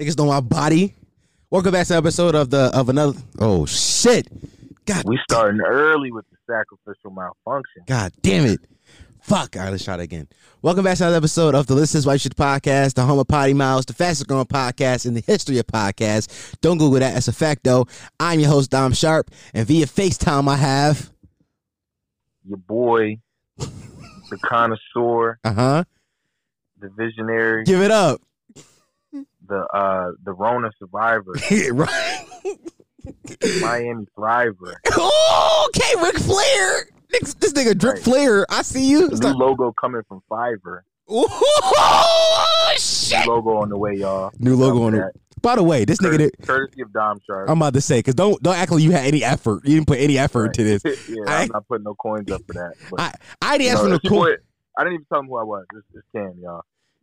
Niggas know my body. Welcome back to episode of the of another. Oh shit! God, We starting early with the sacrificial malfunction. God damn it! Fuck! All right, let's try that again. Welcome back to another episode of the Is Why You Should podcast, the home of Potty Miles, the fastest growing podcast in the history of podcasts. Don't Google that; it's a fact, though. I'm your host Dom Sharpe, and via FaceTime I have Your boy, the connoisseur, uh huh. the visionary, Give it up. The uh the Rona survivor, right. Miami thriver. Oh, okay, Ric Flair. This, this nigga Drip Right. Flair. I see you. The It's new logo coming from Fiverr. Ooh, shit. New logo on the way, y'all. New logo on That. it. By the way, this nigga. Courtesy of Dom Sharpe. I'm about to say, cause don't don't act like you had any effort. You didn't put any effort into this. yeah, I- I'm not putting no coins up for that. But, I I didn't ask for no it's your cool. boy- I didn't even tell them who I was. It's, it's Cam, y'all.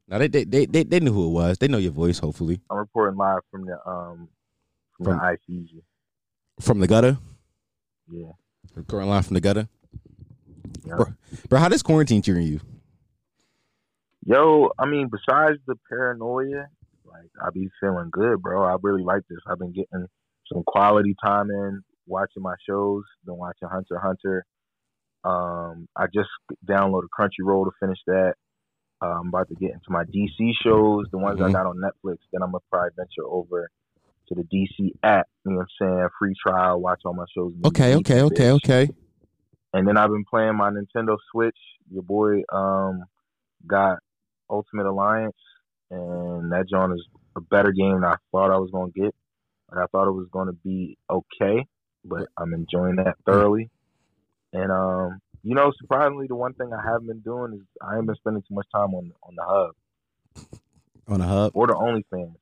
No, they, they they they they knew who it was. They know your voice. Hopefully, I'm reporting live from the um from, From- the ICU. from the gutter. Yeah. Recording live from the gutter. yeah. Bro, bro, how does quarantine treating you? Yo, I mean, besides the paranoia, like I be feeling good, bro. I really like this. I've been getting some quality time in watching my shows. Been watching Hunter Hunter. Um, I just downloaded Crunchyroll to finish that. Uh, I'm about to get into my DC shows, the ones I Mhm. got on Netflix. Then I'm gonna probably venture over to the DC app. You know what I'm saying? Free trial, watch all my shows. Okay, okay, okay, bitch. okay. And then I've been playing my Nintendo Switch. Your boy um got Ultimate Alliance, and that joint is a better game than I thought I was gonna get. Like I thought it was gonna be okay, but I'm enjoying that thoroughly. And um, you know, surprisingly, the one thing I haven't been doing is I haven't been spending too much time on on the hub On the hub, or the OnlyFans.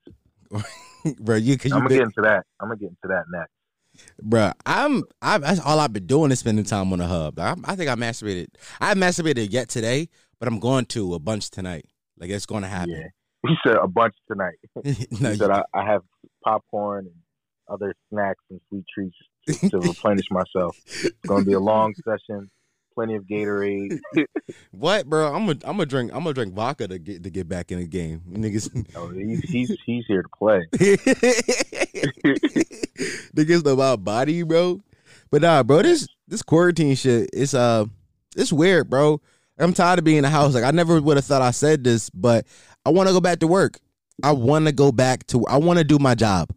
bro. You because I'm gonna been, get into that. I'm gonna get into that next. bro. I'm I that's all I've been doing is spending time on the hub. I, I think I masturbated. I haven't masturbated yet today, but I'm going to a bunch tonight. Like it's going to happen. Yeah, he said a bunch tonight. no, he said I, I have popcorn and other snacks and sweet treats to, to replenish myself. It's gonna be a long session, plenty of Gatorade. what, bro? I'm gonna I'm gonna drink I'm gonna drink vodka to get to get back in the game. Niggas. Oh, he's he's he's here to play. Niggas know about body, bro. But nah, bro, this this quarantine shit, it's uh it's weird, bro. I'm tired of being in the house. Like I never would have thought I said this, but I want to go back to work. I want to go back to I want to do my job.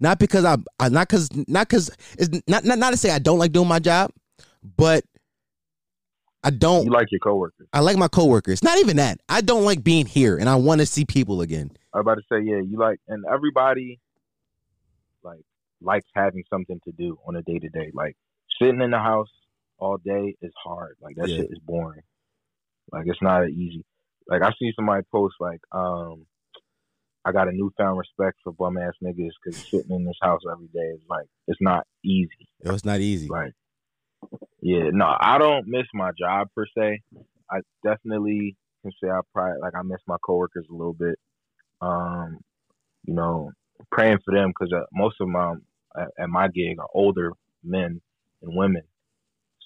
Not because I'm I, not cuz not cuz it's not, not not to say I don't like doing my job, but I don't You like your coworkers? I like my coworkers. Not even that. I don't like being here and I want to see people again. I was about to say yeah. You like, and everybody like likes having something to do on a day to day. Like sitting in the house all day is hard. Like that Yeah. shit is boring. Like it's not easy. Like I see somebody post like, um, I got a newfound respect for bum ass niggas because sitting in this house every day is like it's not easy. It was not easy. Like, yeah, no, I don't miss my job per se. I definitely can say I probably like I miss my coworkers a little bit. Um, you know, praying for them because uh, most of my at, at my gig are older men and women.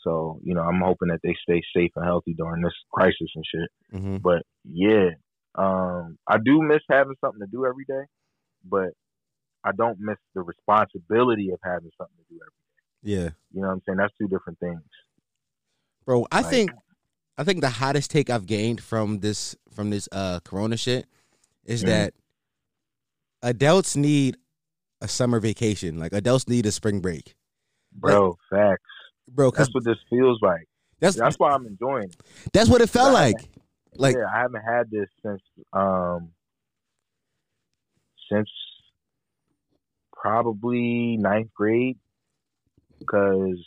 So you know, I'm hoping that they stay safe and healthy during this crisis and shit. hmm But yeah, um, I do miss having something to do every day, but I don't miss the responsibility of having something to do every day. Yeah. You know what I'm saying? That's two different things. Bro, I Like- think I think the hottest take I've gained from this from this uh corona shit is Mhm. that adults need a summer vacation. Like adults need a spring break. Bro, facts. Bro, That's what this feels like. that's That's why I'm enjoying it. that's what it felt like. Like yeah, I haven't had this since um since probably ninth grade because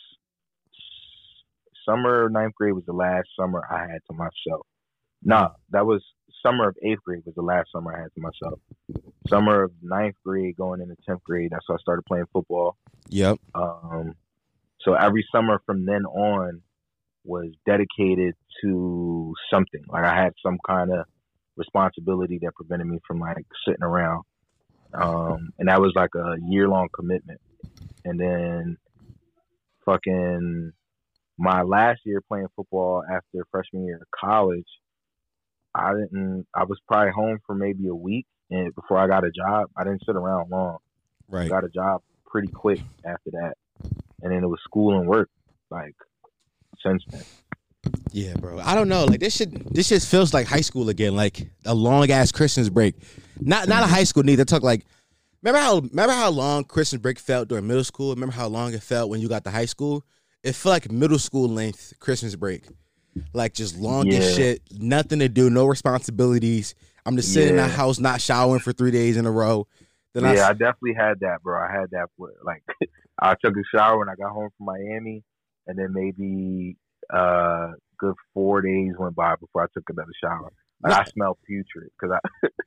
summer of ninth grade was the last summer I had to myself. Nah, that was summer of eighth grade was the last summer I had to myself. Summer of ninth grade going into tenth grade, that's when I started playing football. Yep. Um, so every summer from then on was dedicated to something. Like I had some kind of responsibility that prevented me from like sitting around. Um, and that was like a year long commitment. And then fucking my last year playing football after freshman year of college, I didn't I was probably home for maybe a week and before I got a job, I didn't sit around long. Right. got a job pretty quick after that, and then it was school and work. Like since then. Yeah, bro. I don't know. Like this shit this shit feels like high school again, like a long ass Christmas break. Not not a high school neither. Talk like remember how remember how long Christmas break felt during middle school? Remember how long it felt when you got to high school? It felt like middle school length Christmas break. Like just long as shit, nothing to do, no responsibilities. I'm just sitting in the house not showering for three days in a row. Then yeah, I, I definitely had that, bro. I had that. For, like, I took a shower when I got home from Miami, and then maybe uh, good four days went by before I took another shower. Like, I smelled putrid because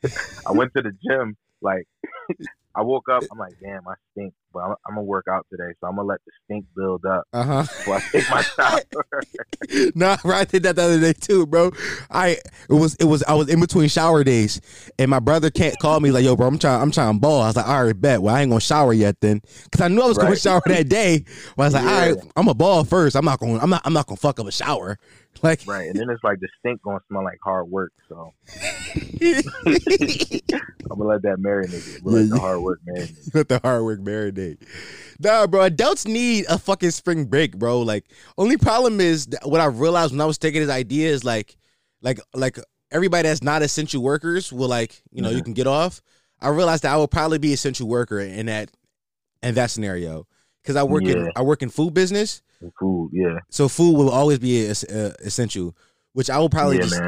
I I went to the gym. Like, I woke up, I'm like, damn, I stink, but I'm, I'm gonna work out today, so I'm gonna let the stink build up uh huh. before I take my shower. no, bro, I did that the other day too, bro. I it was it was I was in between shower days, and my brother can't call me like, yo, bro, I'm trying I'm trying to ball. I was like, all right, bet. Well, I ain't gonna shower yet then, because I knew I was gonna shower that day. But I was like, all right, I'm a ball first. I'm not gonna I'm not. I'm not gonna fuck up a shower. Like, right, and then it's like the stink gonna smell like hard work. So I'm gonna let that marinate. We'll let the hard work marinate. Let the hard work marinate. Nah, bro. Adults need a fucking spring break, bro. Like, only problem is that what I realized when I was taking his idea is like, like, like everybody that's not essential workers will like, you know, you Mhm. can get off. I realized that I will probably be essential worker in that in that scenario because I work in I work in food business, And food, yeah, so food will always be es- uh, essential. Which I will probably yeah, just.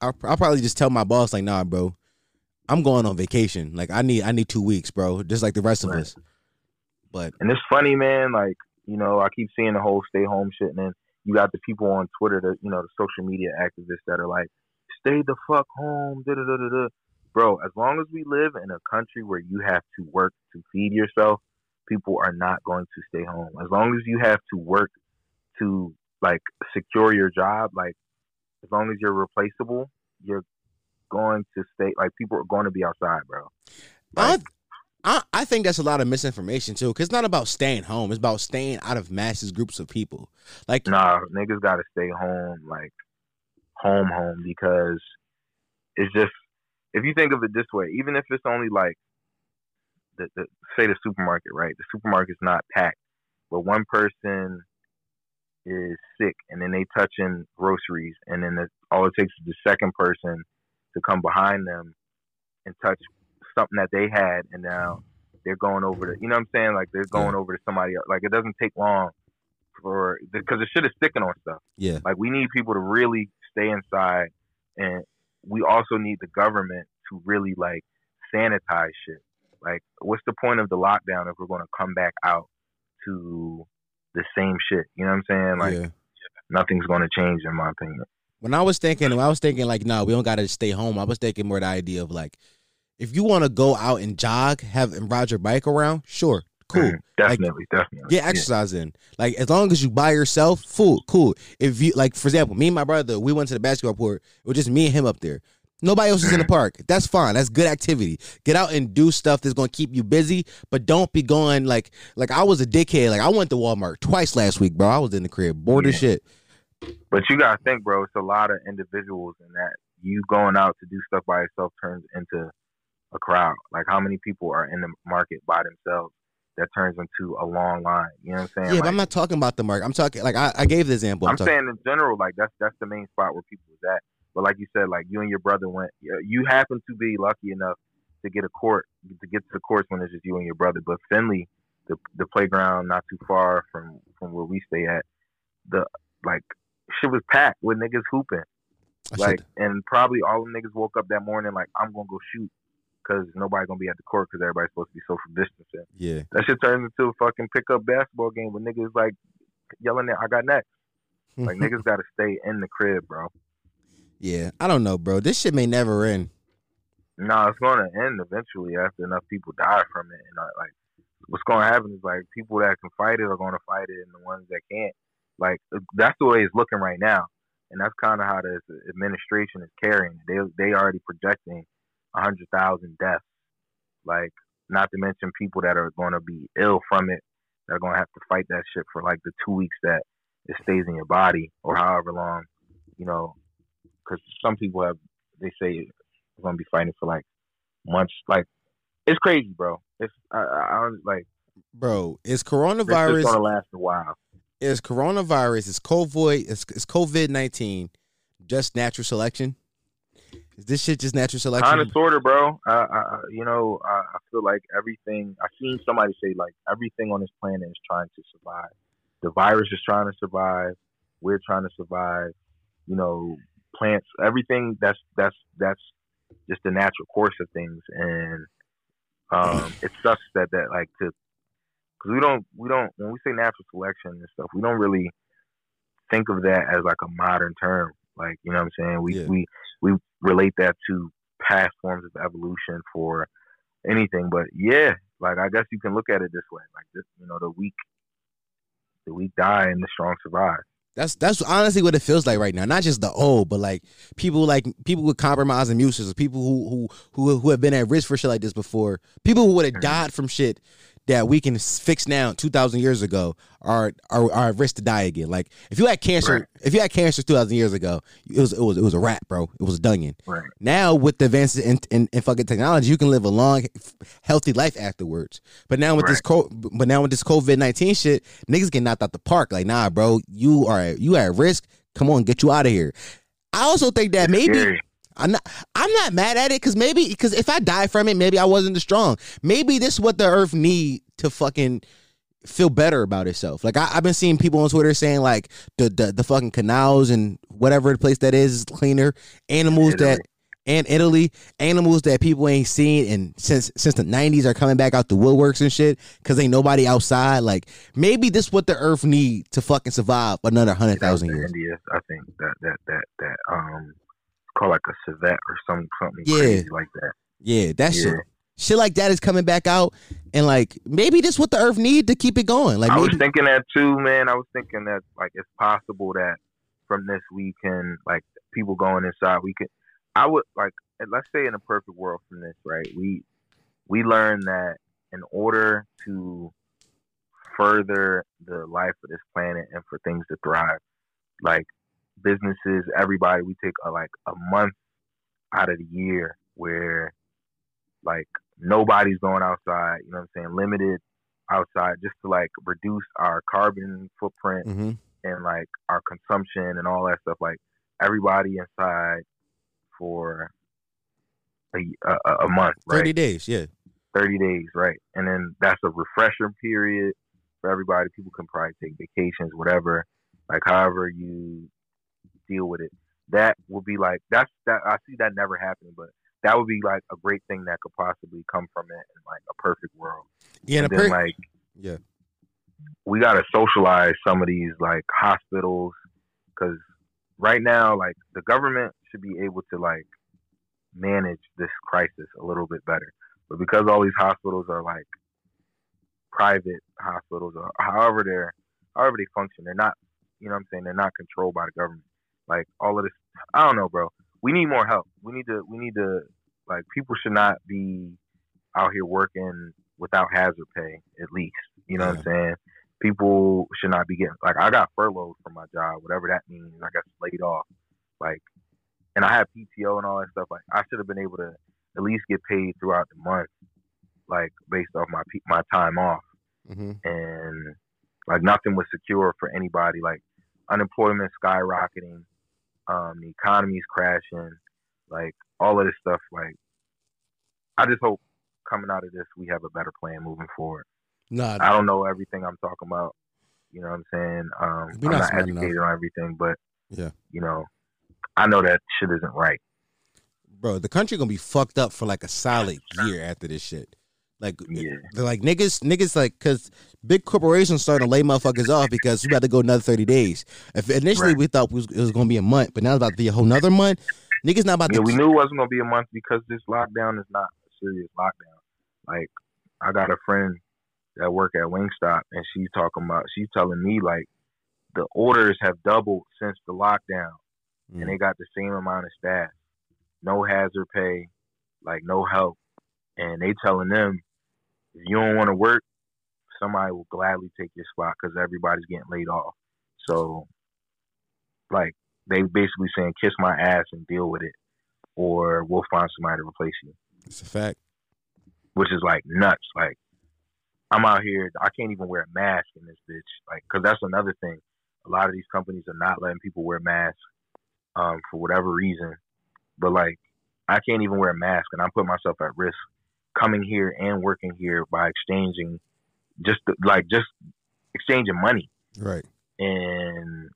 I'll, I'll probably just tell my boss like, nah, bro, I'm going on vacation. Like, I need I need two weeks, bro, just like the rest of us. But And it's funny, man. Like you know, I keep seeing the whole stay home shit, and then you got the people on Twitter, that you know, the social media activists that are like, "Stay the fuck home." Da da da da da. Bro, as long as we live in a country where you have to work to feed yourself, people are not going to stay home. As long as you have to work to like secure your job, like as long as you're replaceable, you're going to stay. Like people are going to be outside, bro. Like, I, I I think that's a lot of misinformation too, because it's not about staying home. It's about staying out of masses, groups of people. Like, nah, niggas got to stay home, like home, home, because it's just if you think of it this way, even if it's only like the, the say the supermarket, right? The supermarket's not packed, but one person is sick, and then they touching groceries, and then the, all it takes is the second person to come behind them and touch something that they had, and now they're going over to, you know what I'm saying? Like they're going over to somebody else. Like it doesn't take long for because the shit is sticking on stuff. yeah, Like we need people to really stay inside, and we also need the government to really like sanitize shit. Like, what's the point of the lockdown if we're going to come back out to the same shit? You know what I'm saying? Like, yeah. nothing's going to change, in my opinion. When I was thinking, when I was thinking like, no, we don't got to stay home. I was thinking more the idea of like, if you want to go out and jog, have and ride your bike around, sure, cool. Mm, definitely, definitely. Get exercise in. Like as long as you by yourself, food, cool. If you like, for example, me and my brother, we went to the basketball court. It was just me and him up there. Nobody else is in the park. That's fine. That's good activity. Get out and do stuff that's gonna keep you busy, but don't be going like like I was a dickhead. Like I went to Walmart twice last week, bro. I was in the crib, bored as shit. But you gotta think, bro. It's a lot of individuals in that you going out to do stuff by yourself turns into a crowd. Like how many people are in the market by themselves? That turns into a long line. You know what I'm saying? Yeah, but I'm not talking about the market. I'm talking like I, I gave the example. I'm, I'm saying in general, like that's that's the main spot where people is at. But like you said, like you and your brother went. You happen to be lucky enough to get a court to get to the courts when it's just you and your brother. But Finley, the the playground not too far from from where we stay at, the like shit was packed with niggas hooping. I Like should- and probably all them niggas woke up that morning like I'm gonna go shoot because nobody gonna be at the court because everybody's supposed to be social distancing. yeah. That shit turns into a fucking pickup basketball game with niggas like yelling at I got next. Like niggas gotta stay in the crib, bro. Yeah. I don't know, bro. This shit may never end. No, it's gonna end eventually after enough people die from it. And uh, like, what's gonna happen is like people that can fight it are gonna fight it, and the ones that can't, like, that's the way it's looking right now. And that's kind of how the administration is carrying. They they already projecting a hundred thousand deaths. Like, not to mention people that are gonna be ill from it. They're gonna have to fight that shit for like the two weeks that it stays in your body, or however long, you know. Because some people have, they say we're gonna be fighting for like months. Like it's crazy, bro. It's I, I don't like. Bro, is It's coronavirus gonna last a while. is coronavirus is COVID is, is COVID nineteen just natural selection? Is this shit just natural selection? Kind of, sort of, bro. I, I, I- you know, I, I feel like everything. I seen somebody say like everything on this planet is trying to survive. The virus is trying to survive. We're trying to survive. You know, plants. Everything. That's that's that's just the natural course of things, and um, it sucks that that like to because we don't we don't when we say natural selection and stuff, we don't really think of that as like a modern term. Like you know what I'm saying? We Yeah. we we relate that to past forms of evolution for anything. But yeah, like I guess you can look at it this way. Like this, you know, the weak the weak die and the strong survive. That's that's honestly what it feels like right now. Not just the old, but like people like people with compromising muses, people who who who who have been at risk for shit like this before. People who would have died from shit that we can fix now two thousand years ago are, are are at risk to die again. Like if you had cancer, Right. if you had cancer two thousand years ago, it was it was it was a wrap, bro. It was done in. Right. Now with the advances in, in, in fucking technology, you can live a long, healthy life afterwards. But now with this co- but now with this COVID nineteen shit, niggas get knocked out the park. Like, nah, bro, you are you are at risk. Come on, get you out of here. I also think that maybe. I'm not I'm not mad at it because maybe because if I die from it, maybe I wasn't as strong. Maybe this is what the earth need to fucking feel better about itself. Like I, I've been seeing people on Twitter saying like the, the the fucking canals and whatever the place that is is cleaner. Animals Italy. that and Italy, animals that people ain't seen and since since the nineties are coming back out the woodworks and shit because ain't nobody outside. Like maybe this what the earth need to fucking survive another hundred thousand years. India, I think that that that that um, called like a civet or some something Yeah. crazy like that. Yeah, that Yeah. shit. Shit like that is coming back out, and like maybe this what the Earth need to keep it going. Like I was thinking that too, man. I was thinking that like it's possible that from this we can like people going inside. We could. I would like let's say in a perfect world from this, right? We we learn that in order to further the life of this planet and for things to thrive, like businesses, everybody, we take a, like a month out of the year where like nobody's going outside. You know what I'm saying? Limited outside just to like reduce our carbon footprint Mhm. and like our consumption and all that stuff. Like everybody inside for a, a, a month, right? thirty days. Yeah, 30 days, right? And then that's a refresher period for everybody. People can probably take vacations, whatever, like however you deal with it. That would be like that's that I see that never happening, but that would be like a great thing that could possibly come from it in like a perfect world. yeah. and the then per- like yeah, we got to socialize some of these like hospitals because right now like the government should be able to like manage this crisis a little bit better but because all these hospitals are like private hospitals or however they're however they function they're not you know what i'm saying they're not controlled by the government like all of this i don't know bro we need more help we need to we need to like people should not be out here working without hazard pay at least you know what i'm saying people should not be getting like I got furloughed from my job, whatever that means. I got laid off, like, and I had PTO and all that stuff. Like, I should have been able to at least get paid throughout the month, like based off my my time off, Mm-hmm. and like nothing was secure for anybody. Like unemployment skyrocketing, um, the economy's crashing, like all of this stuff. Like, I just hope coming out of this we have a better plan moving forward. Nah, I don't know everything I'm talking about. You know what I'm saying? Um, I'm not not educated on everything, but Yeah. you know, I know that shit isn't right. bro, the country gonna be fucked up for like a solid year after this shit. Like, Yeah. they're like niggas, niggas like, cause big corporations starting to lay motherfuckers off because we about to go another thirty days. If initially Right. we thought it was, it was gonna be a month, but now it's about to be a whole nother month. Niggas not about Yeah, to. we knew it wasn't gonna be a month because this lockdown is not a serious lockdown. Like, I got a friend that work at Wingstop, and she's talking about, she's telling me like the orders have doubled since the lockdown, Mm. and they got the same amount of staff, no hazard pay, like no help, and they telling them if you don't want to work, somebody will gladly take your spot because everybody's getting laid off. So, like, they basically saying kiss my ass and deal with it, or we'll find somebody to replace you. It's a fact. which is like nuts. Like I'm out here, I can't even wear a mask in this bitch. Like, cause that's another thing. A lot of these companies are not letting people wear masks, um, for whatever reason. But like, I can't even wear a mask, and I'm putting myself at risk coming here and working here by exchanging, just like just exchanging money Right. and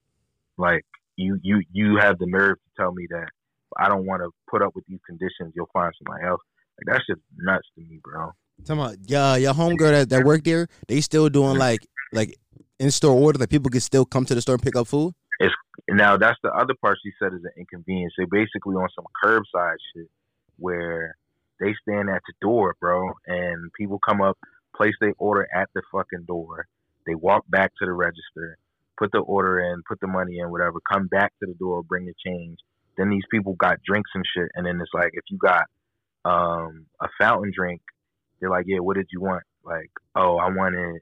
like you you you have the nerve to tell me that I don't want to put up with these conditions. You'll find somebody else. Like that's just nuts to me, bro. Talking about yeah, your homegirl that, that worked there, they still doing mm-hmm. like like in store order that people can still come to the store and pick up food. It's now that's the other part she said is an inconvenience. They basically on some curbside shit where they stand at the door, bro, and people come up, place their order at the fucking door. They walk back to the register, put the order in, put the money in, whatever, come back to the door, bring the change. Then these people got drinks and shit, and then it's like if you got um a fountain drink, they're like, Yeah, what did you want? Like, oh, I wanted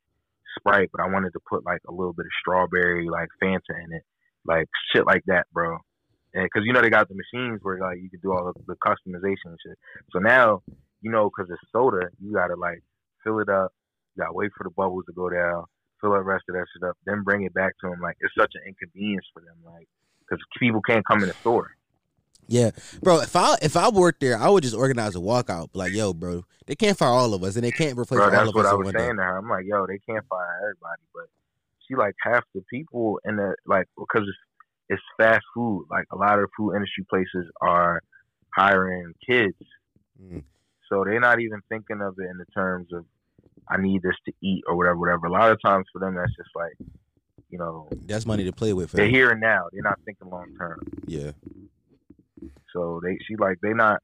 Sprite, but I wanted to put like a little bit of strawberry, like Fanta in it like shit like that, bro. Because you know they got the machines where like you can do all of the customization and shit. So now you know because it's soda, you gotta like fill it up. You gotta wait for the bubbles to go down, fill the rest of that shit up, then bring it back to them. Like it's such an inconvenience for them, like because people can't come in the store. Yeah, bro. If I if I worked there, I would just organize a walkout. Like, yo, bro, they can't fire all of us, and they can't replace Bro, all that's of what us I in was one day. saying to her. I'm like, yo, they can't fire everybody, but she like half the people in the like because it's fast food. Like a lot of food industry places are hiring kids, Mm. so they're not even thinking of it in the terms of I need this to eat or whatever, whatever. A lot of times for them, that's just like, you know, That's money to play with. they're here and now. They're not thinking long term. Yeah, So they, she like, they not.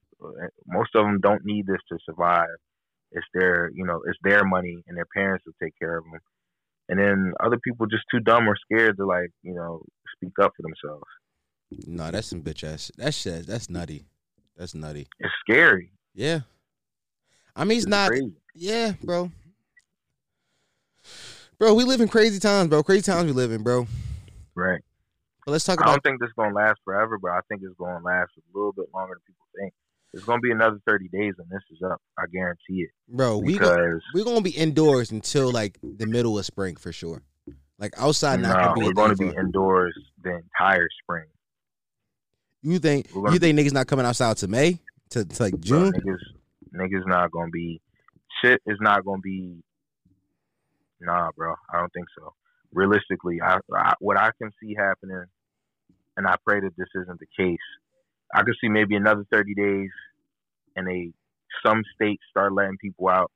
Most of them don't need this to survive. It's their, you know, it's their money, and their parents will take care of them. And then other people just too dumb or scared to like, you know, speak up for themselves. no, that's some bitch ass. That's shit. That's nutty. That's nutty. It's scary. Yeah, I mean, it's It's not. crazy. Yeah, bro. Bro, we live in crazy times, bro. Crazy times we live in, bro. Right. But let's talk I about don't think this is gonna last forever, but I think it's gonna last a little bit longer than people think. It's gonna be another thirty days, and this is up. I guarantee it. bro. We go, Because we're gonna be indoors until like the middle of spring for sure. Like outside, not no, gonna be. we're going to be indoors the entire spring. You think you think niggas not coming outside to May to, to like Bro, June? niggas, niggas not gonna be shit. Is not gonna be. Nah, bro. I don't think so. Realistically, I, I what I can see happening, and I pray that this isn't the case. I could see maybe another thirty days, and they some states start letting people out,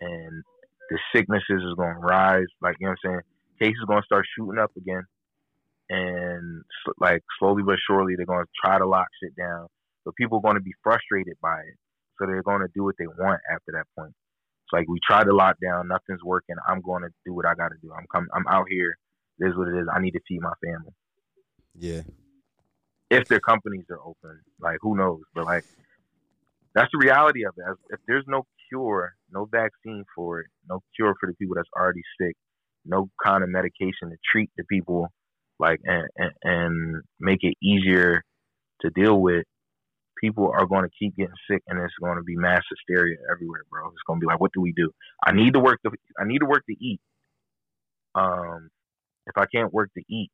and the sicknesses is gonna rise. Like you know what I'm saying, cases gonna start shooting up again, and like slowly but surely they're gonna try to lock shit down but people are going to be frustrated by it. So they're going to do what they want after that point. It's like we tried to lock down, nothing's working. I'm going to do what I got to do. I'm coming. I'm out here. It is what it is. I need to feed my family. Yeah, If their companies are open, like who knows? But like that's the reality of it. If there's no cure, no vaccine for it, no cure for the people that's already sick, no kind of medication to treat the people, like and and, and make it easier to deal with, people are going to keep getting sick, and it's going to be mass hysteria everywhere, bro. It's going to be like, what do we do? I need to work to I need to work to eat. Um, if I can't work to eat,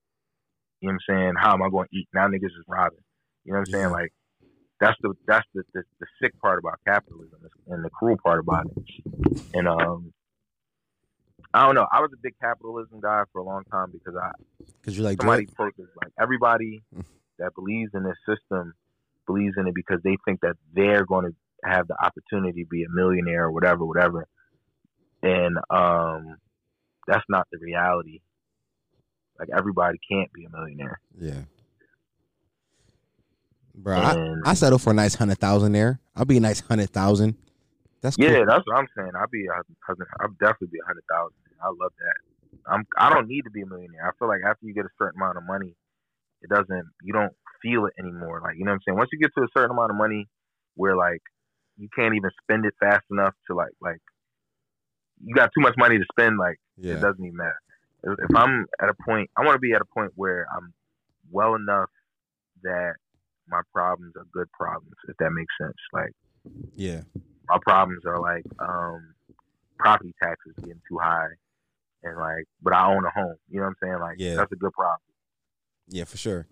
you know what I'm saying? How am I going to eat? Now niggas is robbing. You know what I'm saying? Like that's the that's the, the the sick part about capitalism and the cruel part about it. And um, I don't know. I was a big capitalism guy for a long time because I because you like somebody drug. like everybody that believes in this system believes in it because they think that they're going to have the opportunity to be a millionaire or whatever, whatever. And um, that's not the reality. Like everybody can't be a millionaire. Yeah, bro. I, And I settle for a nice hundred thousand there. I'll be a nice hundred thousand. That's cool. yeah, that's what I'm saying. I'll be, I'll definitely be a hundred thousand. I love that. I'm, I don't need to be a millionaire. I feel like after you get a certain amount of money, it doesn't, you don't feel it anymore. Like you know what I'm saying. Once you get to a certain amount of money, where like you can't even spend it fast enough to like, like you got too much money to spend. Like yeah. it doesn't even matter. If I'm at a point, I want to be at a point where I'm well enough that my problems are good problems. If that makes sense. Like Yeah. My problems are like um, property taxes getting too high, and like, but I own a home. You know what I'm saying? Like, Yeah. that's a good problem. Yeah, for sure.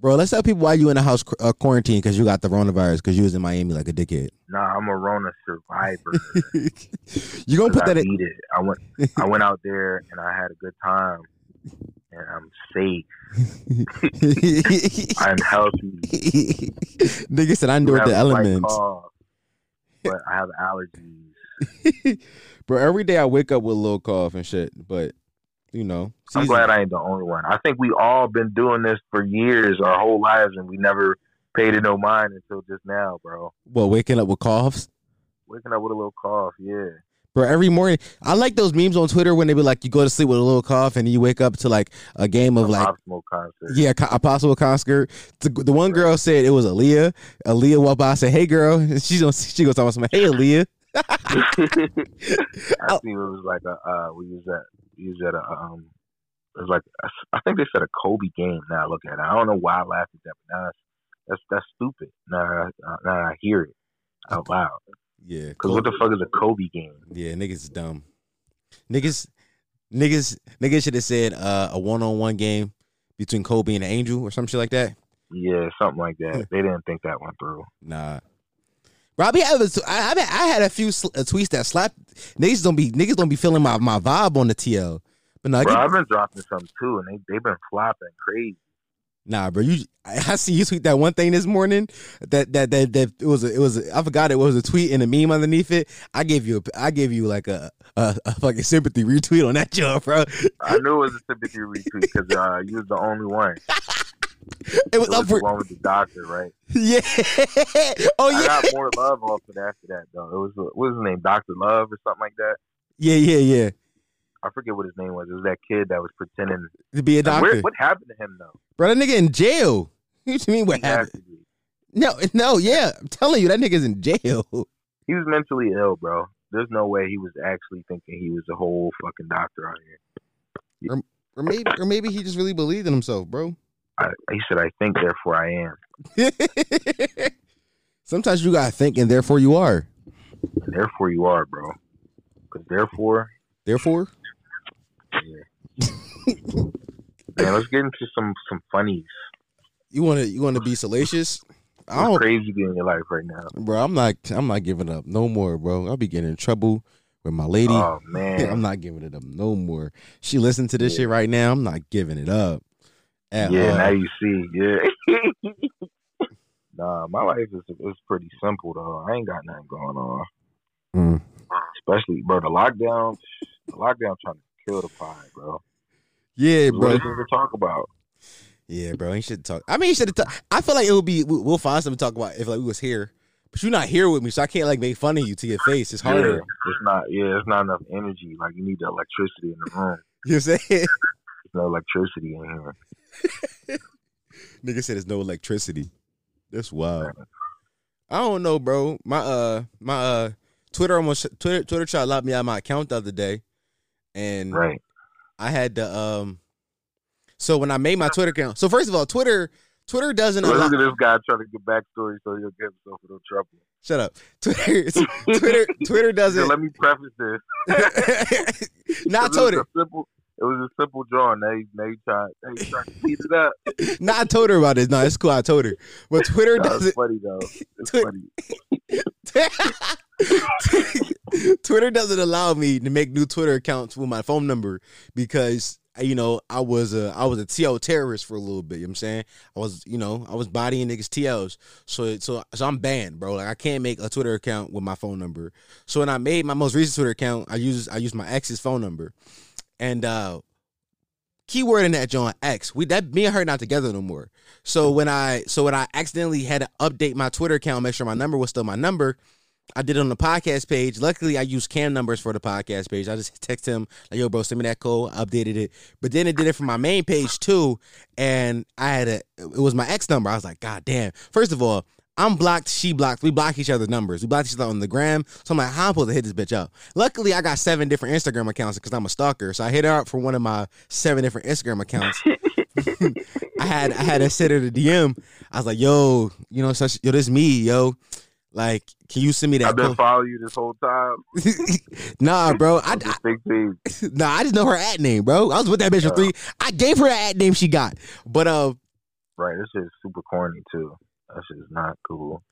Bro, let's tell people why you in the house uh, quarantine because you got the coronavirus because you was in Miami like a dickhead. Nah, I'm a Rona survivor. you gonna put I that in? it. I went, I went out there and I had a good time, and I'm safe. I'm healthy. Nigga said I endured the elements. cough, but I have allergies. Bro, every day I wake up with a little cough and shit, but you know, I'm glad I ain't the only one. I think we all been doing this for years, our whole lives, and we never paid it no mind until just now, bro. Well, waking up with coughs. Waking up with a little cough, yeah. Bro, every morning I like those memes on Twitter when they be like, you go to sleep with a little cough and you wake up to like a game of A like Pop Smoke concert. Yeah, a possible concert. The, the one girl said it was Aaliyah. Aaliyah walked by. I said, "Hey, girl." And she's on. She goes, "I was hey, Aaliyah." I see it was like a uh, we was at we was at a um it was like I think they said a Kobe game. Now I look at it, I don't know why I laughed at that, but now that's that's, that's stupid. Now I- now I hear it out loud. Yeah, Because what the fuck is a Kobe game? Yeah, niggas is dumb. Niggas, niggas, niggas should have said uh, a one-on-one game between Kobe and an Angel or some shit like that. Yeah, something like that. They didn't think that went through. Nah. Bro, I I, I, had a few sl- uh, tweets that slapped. Niggas don't be niggas don't be feeling my, my vibe on the TL. But nah, Bro, get- I've been dropping some too, and they they've been flopping crazy. Nah, bro. You, I see you tweet that one thing this morning. That that that that it was a, it was a, I forgot it was a tweet and a meme underneath it. I gave you a, I gave you like a a, a fucking sympathy retweet on that joke, bro. I knew it was a sympathy retweet because uh, you was the only one. It was It up was the for one with the doctor, right? yeah. Oh yeah. I got more love off of that after that though. It was what was his name, Doctor Love or something like that. yeah, yeah, yeah. I forget what his name was. It was that kid that was pretending. To be a doctor, where- what happened to him though? bro. That nigga in jail. What you mean? What He happened? No, no, yeah. I'm telling you, that nigga's in jail. He was mentally ill, bro. There's no way he was actually thinking he was a whole fucking doctor out here. Or maybe, or maybe he just really believed in himself, bro. I, he said, "I think, therefore I am, Sometimes you gotta think, and therefore you are. and therefore you are, bro." Because therefore, Therefore, yeah. Man, let's get into some some funnies. you want to you want to be salacious. I What's don't, crazy in your life right now? bro. I'm not. I'm not giving up no more, bro. I'll be getting in trouble with my lady. Oh man, I'm not giving it up no more. She listen to this Yeah. shit right now. I'm not giving it up. At yeah. all. Now you see, yeah. nah, my life is is pretty simple though. I ain't got nothing going on. Mm. Especially, bro, the lockdown. The lockdown trying to kill the pie, bro. Yeah, What bro. there to talk about? Yeah, bro. He should talk. I mean, he should have. I feel like it would be. we- We'll find something to talk about if like we was here. But you're not here with me, so I can't like make fun of you to your face. It's Yeah, harder. it's not. Yeah, it's not enough energy. Like you need the electricity in the room. You know what I'm saying? There's no electricity in here. Nigga said there's no electricity. That's wild. I don't know, bro. My uh my uh Twitter almost Twitter Twitter tried to lock me out of my account the other day. And Right. I had to um so when I made my Twitter account. So first of all, Twitter Twitter doesn't allow Look at this guy trying to get backstory so he'll get himself in trouble. Shut up. Twitter Twitter Twitter doesn't let me preface this. Not Twitter. simple. It was a simple drawing. Now now you trying, now you to speed it up. Not I told her about this. No, it's cool. I told her. But Twitter That doesn't funny though. It's Twi- funny. Twitter doesn't allow me to make new Twitter accounts with my phone number because you know I was a I was a TL terrorist for a little bit. You know what I'm saying I was you know I was bodying niggas TLs. So so so I'm banned, bro. Like I can't make a Twitter account with my phone number. So when I made my most recent Twitter account, I used I used my ex's phone number, and uh keyword in that John X. We that me and her not together no more. So when I so when I accidentally had to update my Twitter account, make sure my number was still my number. I did it on the podcast page. Luckily, I used cam numbers for the podcast page. I just text him like, "Yo, bro, send me that code." I updated it, but then it did it for my main page too. And I had a it was my ex number. I was like, "God damn!" First of all, I'm blocked. She blocked. We block each other's numbers. We blocked each other on the gram. So I'm like, how am I supposed to hit this bitch up? Luckily, I got seven different Instagram accounts because I'm a stalker. So I hit her up for one of my seven different Instagram accounts. I had I had to send her the DM. I was like, yo, you know, such yo, this me, yo. Like, can you send me that? I've been following you this whole time. nah, bro. I. I nah, I just know her ad name, bro. I was with that bitch for three. I gave her the ad name she got, but uh, Right, this is super corny too. That shit is not cool.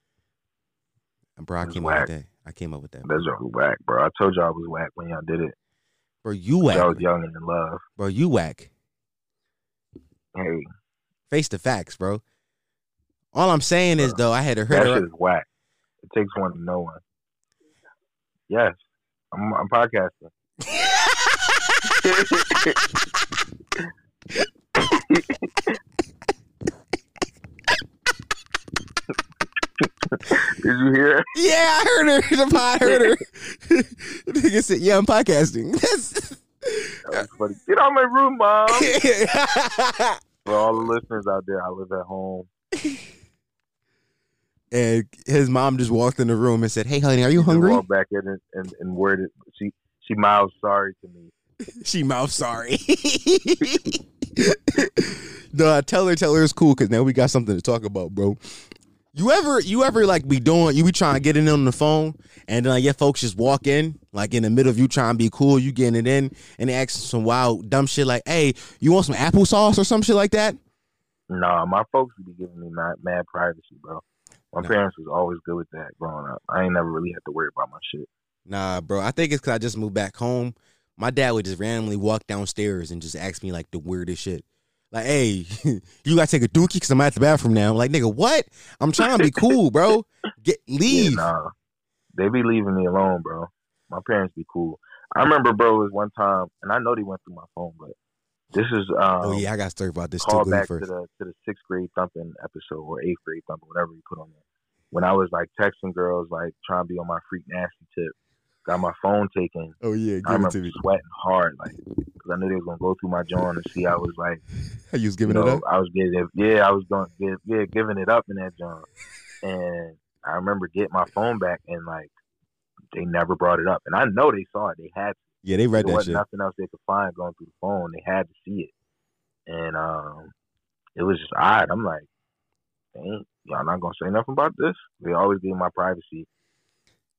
bro, I came up whack. with that. I came up with that, That's just whack, bro. I told y'all I was whack when y'all did it. bro. You Y'all whack, was young and in love. bro. You whack. Hey, Face the facts, bro. All I'm saying is though, I had to that hurt shit her. is whack. Takes one to know one. Yes, I'm, I'm podcasting. Did you hear? Yeah, I heard her. The pod heard her. Nigga said, "Yeah, I'm podcasting." That's- That funny. Get out my room, mom. For all the listeners out there, I live at home. And his mom just walked in the room and said, "Hey, honey, are you She hungry?" Walked back in and, and, and worded. She she mouthed sorry to me. She mouth sorry. no, tell her, tell her it's cool because now we got something to talk about, bro. You ever, you ever like be doing, you be trying to get in on the phone, and then like your folks just walk in, like in the middle of you trying to be cool, you getting it in, and they ask some wild dumb shit like, "Hey, you want some applesauce or some shit like that?" Nah, my folks would be giving me mad, mad privacy, bro. My parents was always good with that growing up. I ain't never really had to worry about my shit. Nah, bro. I think it's because I just moved back home. My dad would just randomly walk downstairs and just ask me like the weirdest shit. Like, hey, you gotta take a dookie because I'm at the bathroom now. I'm like, nigga, what? I'm trying to be cool, bro. Get leave. Yeah, nah, they be leaving me alone, bro. My parents be cool. I remember, bro, it was one time, and I know they went through my phone, but this is um, oh yeah, I got to story about this too. call Go back to the to the sixth grade thumping episode or eighth grade thumping, whatever you put on there. When I was like texting girls, like trying to be on my freak nasty tip, got my phone taken. Oh yeah, I give it remember to me. sweating hard, like because I knew they was gonna go through my joint and see I was like, you was you giving know, it up? I was getting, yeah, I was going, to yeah, giving it up in that joint. And I remember getting my phone back and like they never brought it up, and I know they saw it. They had to. Yeah, they read there that wasn't shit. nothing else they could find going through the phone. They had to see it, and um, it was just odd. I'm like, ain't y'all not gonna say nothing about this? They always gave my privacy.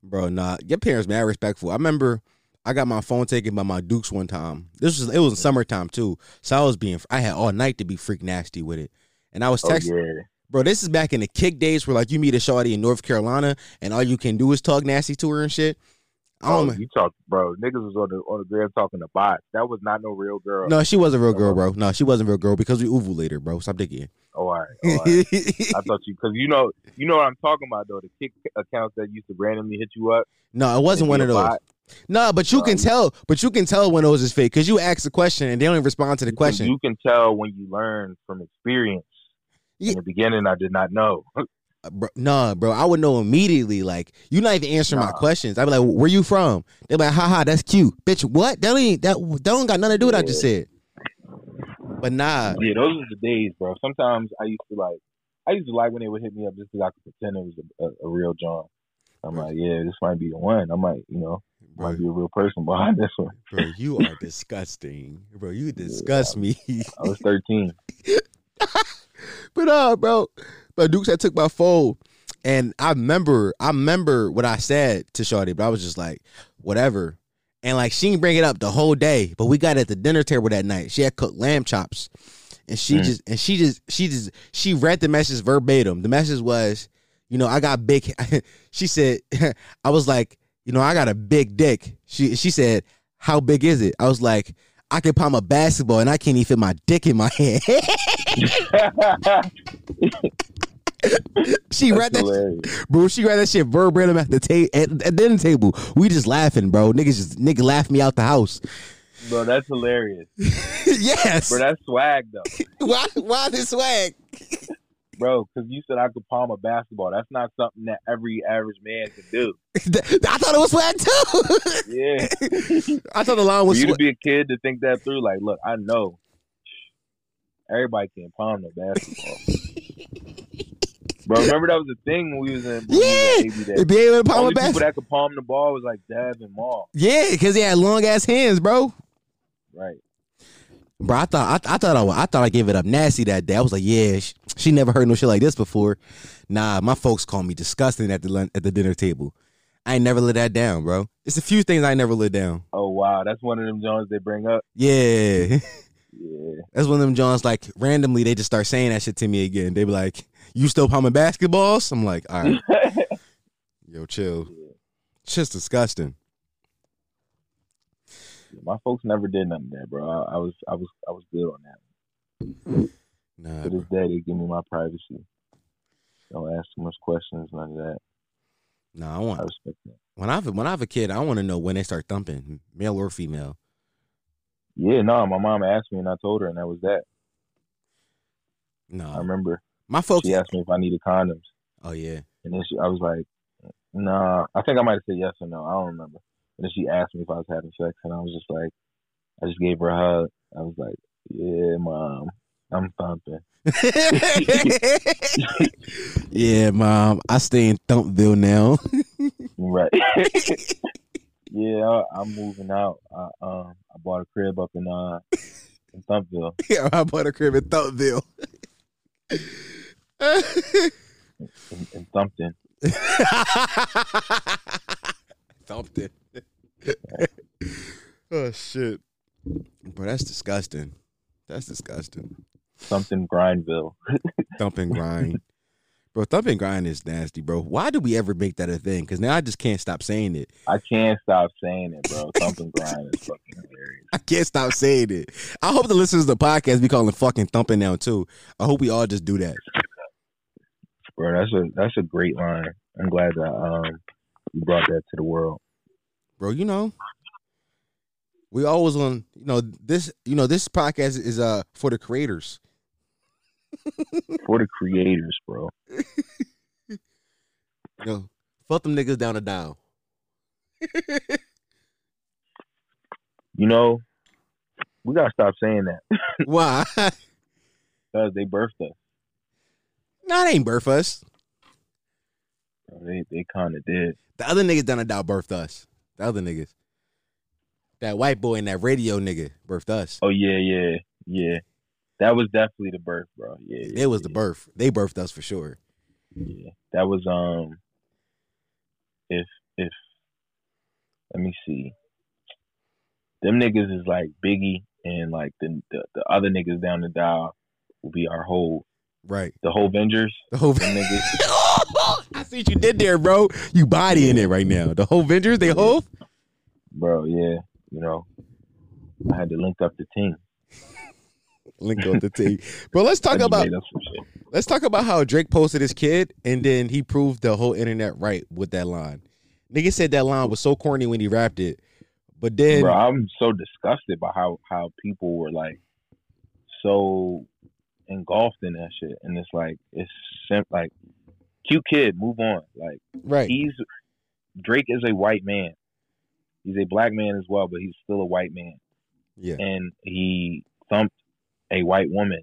Bro, nah, your parents mad respectful. I remember I got my phone taken by my Dukes one time. This was it was summertime too, so I was being I had all night to be freak nasty with it, and I was Oh texting. yeah, Bro, this is back in the Kik days where like you meet a shawty in North Carolina and all you can do is talk nasty to her and shit. I oh, don't. you talk, bro. Niggas was on the on the gram talking to bots. That was not no real girl. no, she wasn't a real girl, bro. No, she wasn't a real girl because we uvu later, bro. Stop digging. Oh, all right. Oh, all right. I thought you because you know you know what I'm talking about though. The Kik accounts that used to randomly hit you up. no, it wasn't one of those. No, but you Uh, can tell. But you can tell when those is fake because you ask the question and they don't even respond to the You can- question. You can tell when you learn from experience. Yeah. In the beginning, I did not know. Bro, nah, bro, I would know immediately. Like, you not even answering my questions. I'd be like, "Where you from?" They're like, "Haha, that's cute, bitch." What? That ain't that. That don't got nothing to do with what I just said. But nah, yeah, those are the days, bro. Sometimes I used to like, I used to like when they would hit me up just because I could pretend it was a, a, a real John. I'm like, yeah, this might be the one. I might, you know, bro, might be a real person behind this one. bro, you are disgusting, bro. You disgust me. I was 13. But uh, bro, but Dukes had took my phone, and I remember, I remember what I said to Shorty, but I was just like, whatever. And like she didn't bring it up the whole day, but we got at the dinner table that night. She had cooked lamb chops, and she Mm. just and she just she just she read the message verbatim. The message was, you know, I got big. she said, I was like, you know, I got a big dick. She she said, how big is it? I was like. I can palm a basketball and I can't even fit my dick in my hand. she read that hilarious. Bro, she read that shit verbatim at the table at, at the dinner table. We just laughing, bro. Niggas just nigga laughed me out the house. Bro, that's hilarious. yes. Bro, that's swag though. why why this swag? Bro, because you said I could palm a basketball. That's not something that every average man can do. I thought it was swag too. Yeah. I thought the line For was you to be a kid to think that through, like, look, I know everybody can palm the basketball. Bro, remember that was a thing when we was in, Yeah. we was in AB To Day. be able to palm Only a people that could palm the ball was like Dab and Maul. Yeah, because he had long ass hands, bro. Right. Bro, I thought I, I thought I, I thought I gave it up nasty that day. I was like, yeah, sh- She never heard no shit like this before. Nah, my folks call me disgusting at the at the dinner table. I ain't never let that down, bro. It's a few things I never let down. Oh wow, that's one of them Jones they bring up. Yeah. Yeah. That's one of them Johns like randomly they just start saying that shit to me again. They be like, You still pumping basketballs? I'm like, all right, yo, chill. It's just disgusting. My folks never did nothing there, bro. I, I was I was I was good on that. Nah, To bro. this day, they give me my privacy. Don't ask too much questions, none of that. nah, I I want respect that. when I have when I have a kid, I want to know when they start thumping, male or female. Yeah, no, my mom asked me and I told her, and that was that. No. I remember my folks. she asked me if I needed condoms, Oh yeah, and then she, I was like, "Nah." I think I might have said yes or no. I don't remember. And then she asked me if I was having sex, and I was just like, I just gave her a hug. I was like, "Yeah, mom, I'm thumping." yeah, mom. I stay in Thumpville now. Right. yeah, I, I'm moving out. I um I bought a crib up in uh in Thumpville. yeah, I bought a crib in Thumpville. In, in Thumpton. Thumped it. oh shit, bro, that's disgusting. That's disgusting. Thumpton Grindville. Thump and grind, bro. Thump and grind is nasty, bro. Why do we ever make that a thing? Because now I just can't stop saying it. I can't stop saying it, bro. Thumping grind is fucking hilarious. I can't stop saying it. I hope the listeners of the podcast be calling fucking thumping now too. I hope we all just do that. Bro, that's a that's a great line. I'm glad that um you brought that to the world. bro. You know, we always on. You know this. You know this podcast is uh for the creators. For the creators, bro. Know, fuck them niggas down the dial. You know, we gotta stop saying that Why? because they birthed us. nah, they ain't birthed us. They they kind of did. The other niggas down the dial birthed us. The other niggas. That white boy and that radio nigga birthed us. Oh yeah, yeah, yeah. That was definitely the birth, bro. Yeah, yeah It was the birth. They birthed us for sure. Yeah, that was um. If if let me see, them niggas is like Biggie and like the the, the other niggas down the dial will be our whole Right. the whole Vengers. The whole niggas, I see what you did there, bro. You bodying it right now. The whole Vengers, they whole. bro. Yeah, you know, I had to link up the team. Link up the team, bro. Let's talk about made up some shit. let's talk about how Drake posted his kid, and then he proved the whole internet right with that line. Nigga said that line was so corny when he rapped it, but then Bro, I'm so disgusted by how how people were like so engulfed in that shit, and it's like it's sim- like cute kid, move on. Like right, he's Drake is a white man. He's a black man as well, but he's still a white man, yeah, and he thumped a white woman.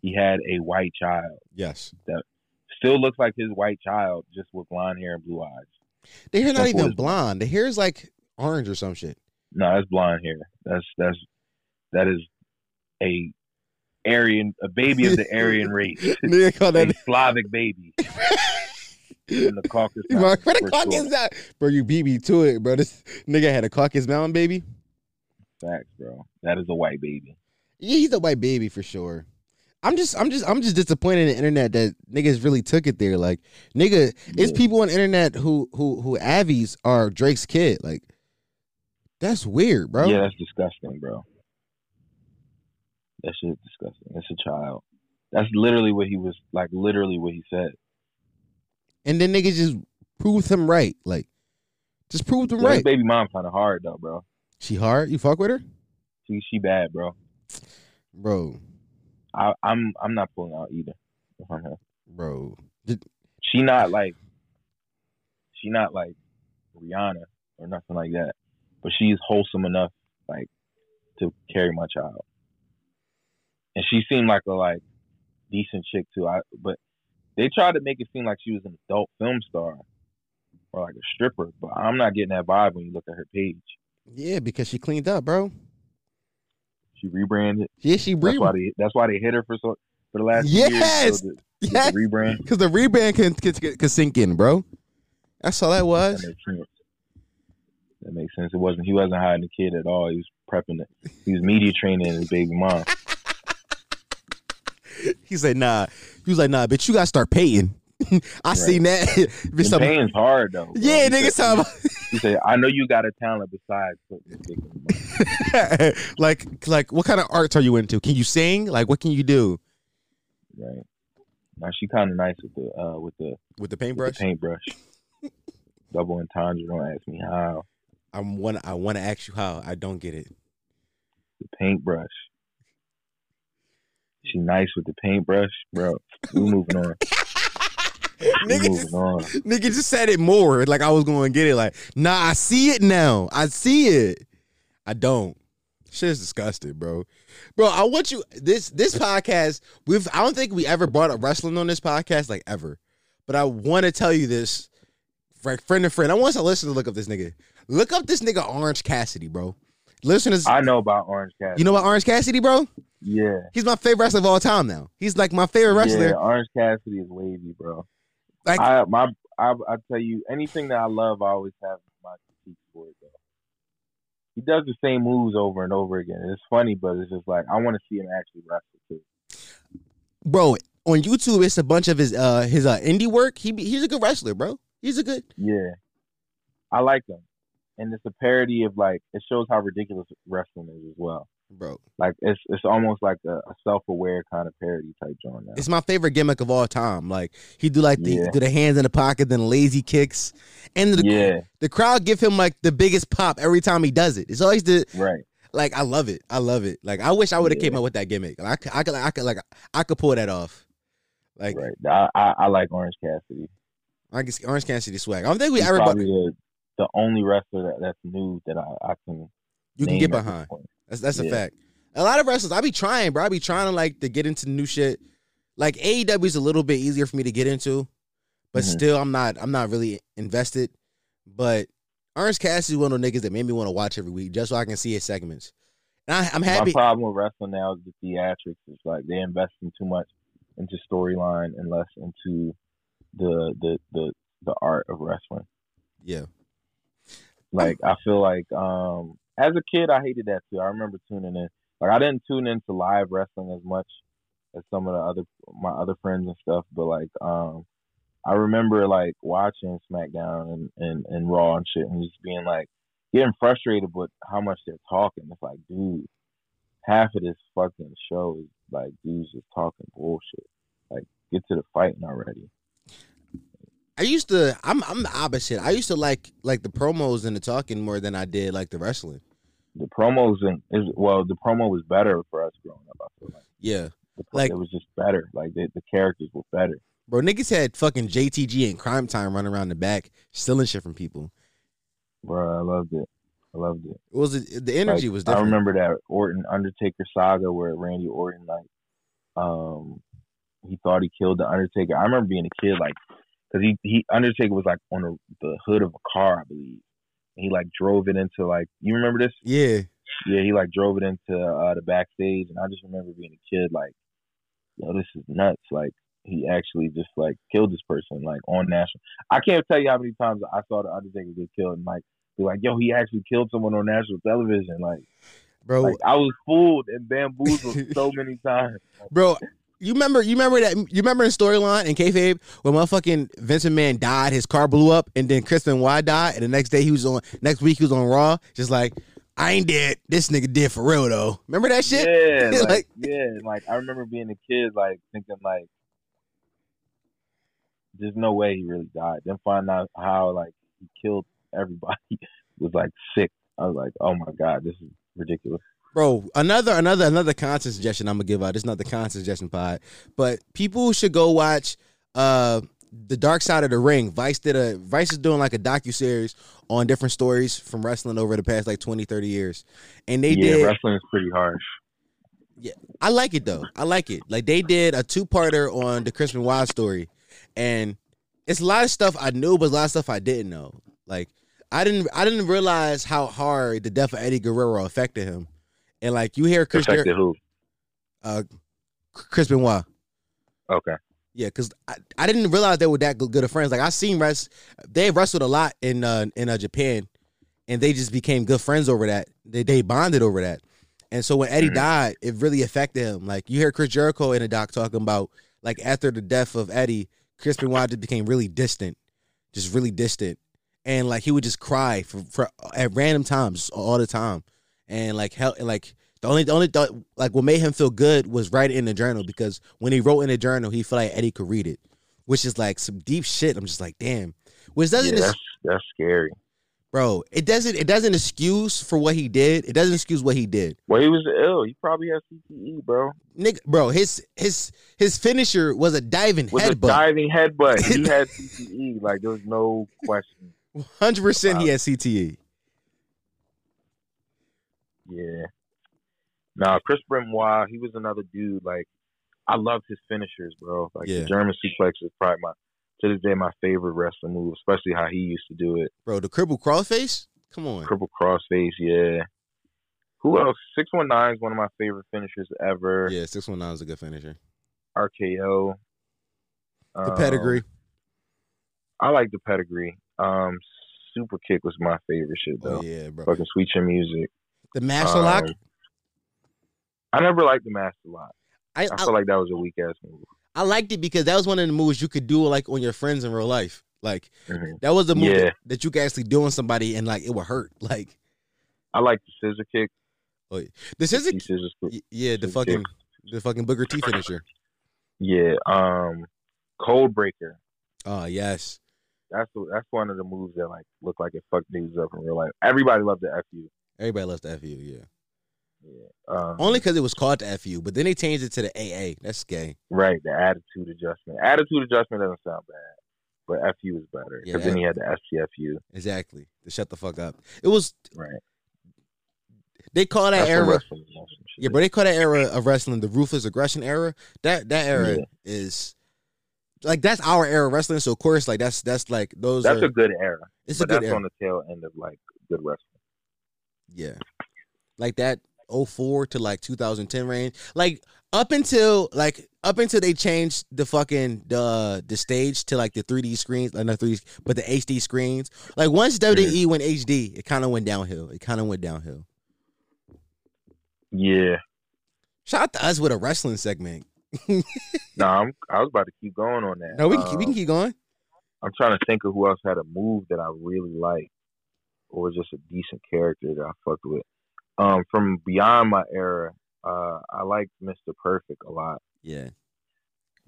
He had a white child. yes. That Still looks like his white child, just with blonde hair and blue eyes. Their hair not even blonde. The hair is like orange or some shit. No, that's blonde hair. That's that's that is a Aryan, a baby of the Aryan race, Nigga call a. Slavic baby in the Caucasus. Bro, where the for Caucasus sure. out? Bro, you beat me to it, bro. This nigga had a Caucasus Mountain baby. Facts, bro. That is a white baby. Yeah, he's a white baby for sure. I'm just, I'm just, I'm just disappointed in the internet that niggas really took it there. Like, nigga, it's people on the internet who, who, who Avies are Drake's kid. Like, that's weird, bro. Yeah, that's disgusting, bro. That shit disgusting. It's a child. That's literally what he was like. Literally what he said. And then niggas just proved him right. Like, just proved him Yeah, right. baby mom kind of hard though, bro. She hard. You fuck with her, She she bad, bro. Bro, I, I'm I'm not pulling out either. bro. She not like she not like Rihanna or nothing like that, but she's wholesome enough like to carry my child. And she seemed like a like decent chick too. I but they tried to make it seem like she was an adult film star or like a stripper, but I'm not getting that vibe when you look at her page. Yeah, because she cleaned up, bro. She rebranded. Yeah, she That's why they that's why they hit her for so for the last Yes! So Yeah, The rebrand. because the rebrand can, can can sink in, bro. That's all that That was. makes sense. That makes sense. It wasn't. He wasn't hiding the kid at all. He was prepping it. He was media training his baby mom. He said, "Nah." He was like, "Nah, bitch, you gotta start paying." I seen that. Bitch, And hard though. bro. yeah, said- talking He said, "I know you got a talent besides putting the dick in the mouth." about like like what kind of arts are you into? Can you sing? Like what can you do Right. Now she kind of nice with the uh with the, with the with the paintbrush? paintbrush. Double entendre. Don't ask me how. I want I want to ask you how. I don't get it. The paintbrush. She nice with the paintbrush, bro. We moving on. Nigga just, nigga just said it more like I was going to get it. Like, nah, I see it now. I see it. I don't. Shit is disgusting, bro. Bro, I want you. This this podcast. We've. I don't think we ever brought up wrestling on this podcast, like ever. But I want to tell you this, like friend to friend. I want to listen to look up this nigga. Look up this nigga Orange Cassidy, bro. Listeners, I know about Orange Cassidy. you know about Orange Cassidy, bro? Yeah. He's my favorite wrestler of all time now. He's like my favorite wrestler. Yeah, Orange Cassidy is wavy, bro. Like I my I I tell you, anything that I love, I always have my critique for it though. He does the same moves over and over again. It's funny, but it's just like I want to see him actually wrestle too. bro, on YouTube, it's a bunch of his uh his uh indie work. He he's a good wrestler, bro. He's a good Yeah, I like him, and it's a parody of like it shows how ridiculous wrestling is as well. Bro. Like it's it's almost like a, a self aware kind of parody type joint now. It's my favorite gimmick of all time. Like he do like the Yeah. do the hands in the pocket, then lazy kicks, and the Yeah, the crowd give him like the biggest pop every time he does it. It's always the right. like I love it. I love it. Like I wish I would have Yeah. came up with that gimmick. Like, I could, I could I could like I could pull that off. Like Right. I, I I like Orange Cassidy. I guess Orange Cassidy swag. I don't think we He's ever brought, probably the, the only wrestler that, that's new that I, I can you can name get at this behind. That's that's a fact. A lot of wrestlers, I be trying, bro. I be trying to like to get into new shit. Like AEW is a little bit easier for me to get into, but Mhm. still, I'm not. I'm not really invested. But Orange Cassidy is one of those niggas that made me want to watch every week just so I can see his segments. And I, I'm happy. My problem with wrestling now is the theatrics. It's like they investing too much into storyline and less into the the the the art of wrestling. Yeah, Like I feel like um as a kid I hated that too. I remember tuning in. Like I didn't tune into live wrestling as much as some of the other my other friends and stuff, but like um I remember like watching SmackDown and, and, and Raw and shit and just being like getting frustrated with how much they're talking. It's like, dude, half of this fucking show is like dudes just talking bullshit. Like get to the fighting already. I used to. I'm I'm the opposite. I used to like like the promos and the talking more than I did like the wrestling. The promos and is well, the promo was better for us growing up. I feel like. Yeah, The, Like- it was just better. Like the, the characters were better. bro. Niggas had fucking JTG and Cryme Tyme running around the back stealing shit from people. Bro, I loved it. I loved it. It was the energy Like, was different. I remember that Orton Undertaker saga where Randy Orton like um he thought he killed the Undertaker. I remember being a kid like because he he Undertaker was like on the, the hood of a car, I believe. He like drove it into like you remember this? Yeah, Yeah, he like drove it into uh, the backstage, and I just remember being a kid like, yo, this is nuts. Like he actually just like killed this person like on national. I can't tell you how many times I saw the Undertaker get killed and like be like, yo, he actually killed someone on national television. Like, bro. like I was fooled and bamboozled so many times. Bro, you remember you remember that you remember in storyline in kayfabe when motherfucking Vince McMahon died, his car blew up, and then Chris Benoit died, and the next day he was on next week he was on Raw, just like I ain't dead. This nigga did for real though. Remember that shit? Yeah, like, Like- yeah, like I remember being a kid, like thinking like, there's no way he really died. Then find out how like he killed everybody was like sick. I was like, oh my god, this is ridiculous. Bro, another another another content suggestion I'm gonna give out. It's not the content suggestion pod, but people should go watch uh the Dark Side of the Ring. Vice did a Vice is doing like a docu series on different stories from wrestling over the past like 20, 30 years, and they yeah, did. wrestling is pretty harsh. Yeah, I like it though. I like it. Like they did a two parter on the Chris Wild story, and it's a lot of stuff I knew, but a lot of stuff I didn't know. Like I didn't I didn't realize how hard the death of Eddie Guerrero affected him. And like you hear Chris Jer- Affected who? uh Chris Benoit. Okay. Yeah, because I, I didn't realize they were that good, of friends. Like I seen rest, they wrestled a lot in uh, in uh, Japan, and they just became good friends over that. They they bonded over that. And so when Eddie Mhm. died, it really affected him. Like you hear Chris Jericho in a doc talking about like after the death of Eddie, Chris Benoit just became really distant, just really distant, and like he would just cry for, for at random times all the time, and like hell, like the only the only th- like what made him feel good was writing in the journal because when he wrote in the journal, he felt like Eddie could read it, which is like some deep shit. I'm just like, damn, which Yeah, doesn't that's that's scary. bro, it doesn't it doesn't excuse for what he did. It doesn't excuse what he did. Well, he was ill. He probably has CTE, bro. Nigga, bro, his his his finisher was a diving With a headbutt. diving headbutt, he had CTE. Like there was no question. Hundred percent, he had. CTE. Yeah. Now Chris Benoit, he was another dude. Like, I loved his finishers, bro. Like Yeah. the German suplex is probably my to this day my favorite wrestling move, especially how he used to do it. Bro, the Crippler crossface. Come on, Triple crossface, yeah. Who else? Six one nine is one of my favorite finishers ever. yeah, six one nine is a good finisher. RKO. The Um, pedigree. I like the pedigree. Um, super kick was my favorite shit though. Oh yeah, bro. Fucking sweet chin music. The master lock. I never liked the master lock. I, I I feel like that was a weak ass move. I liked it because that was one of the moves you could do like on your friends in real life. Like Mhm. that was the move Yeah. that, you could actually do on somebody and like it would hurt. Like I like the scissor kick. this is the scissors kick. y- yeah, the Scissor fucking kick. the fucking Booker T finisher. Yeah. Um, cold breaker. Oh yes, That's the, that's one of the moves that like look like it fucked dudes up in real life. Everybody loved the fu. Everybody loves the FU. Yeah, Yeah. Um, only because it was called the FU, but then they changed it to the AA. That's gay. right the attitude adjustment. Attitude adjustment doesn't sound bad, but fu is better because Yeah. then he had the STFU. Exactly. To shut the fuck up. It was Right. they call that That's era. wrestling motion shit. Yeah, but they call that era of wrestling the ruthless aggression era. That that era Yeah. is like that's our era of wrestling. So of course, like that's that's like those. That's are, a good era. it's a good that's era. on the tail end of like good wrestling. Yeah, like that 04 to like 2010 range. Like up until like up until they changed the fucking the the stage to like the 3D screens, uh, not 3D, but the HD screens. Like once WWE went HD, it kind of went downhill. It kind of went downhill. Yeah. Shout out to us with a wrestling segment. No, I'm, I was about to keep going on that. No, we can keep, we Um, can keep going. I'm trying to think of who else had a move that I really liked, or was just a decent character that I fucked with. Um, from beyond my era, uh, I liked Mr. Perfect a lot. Yeah.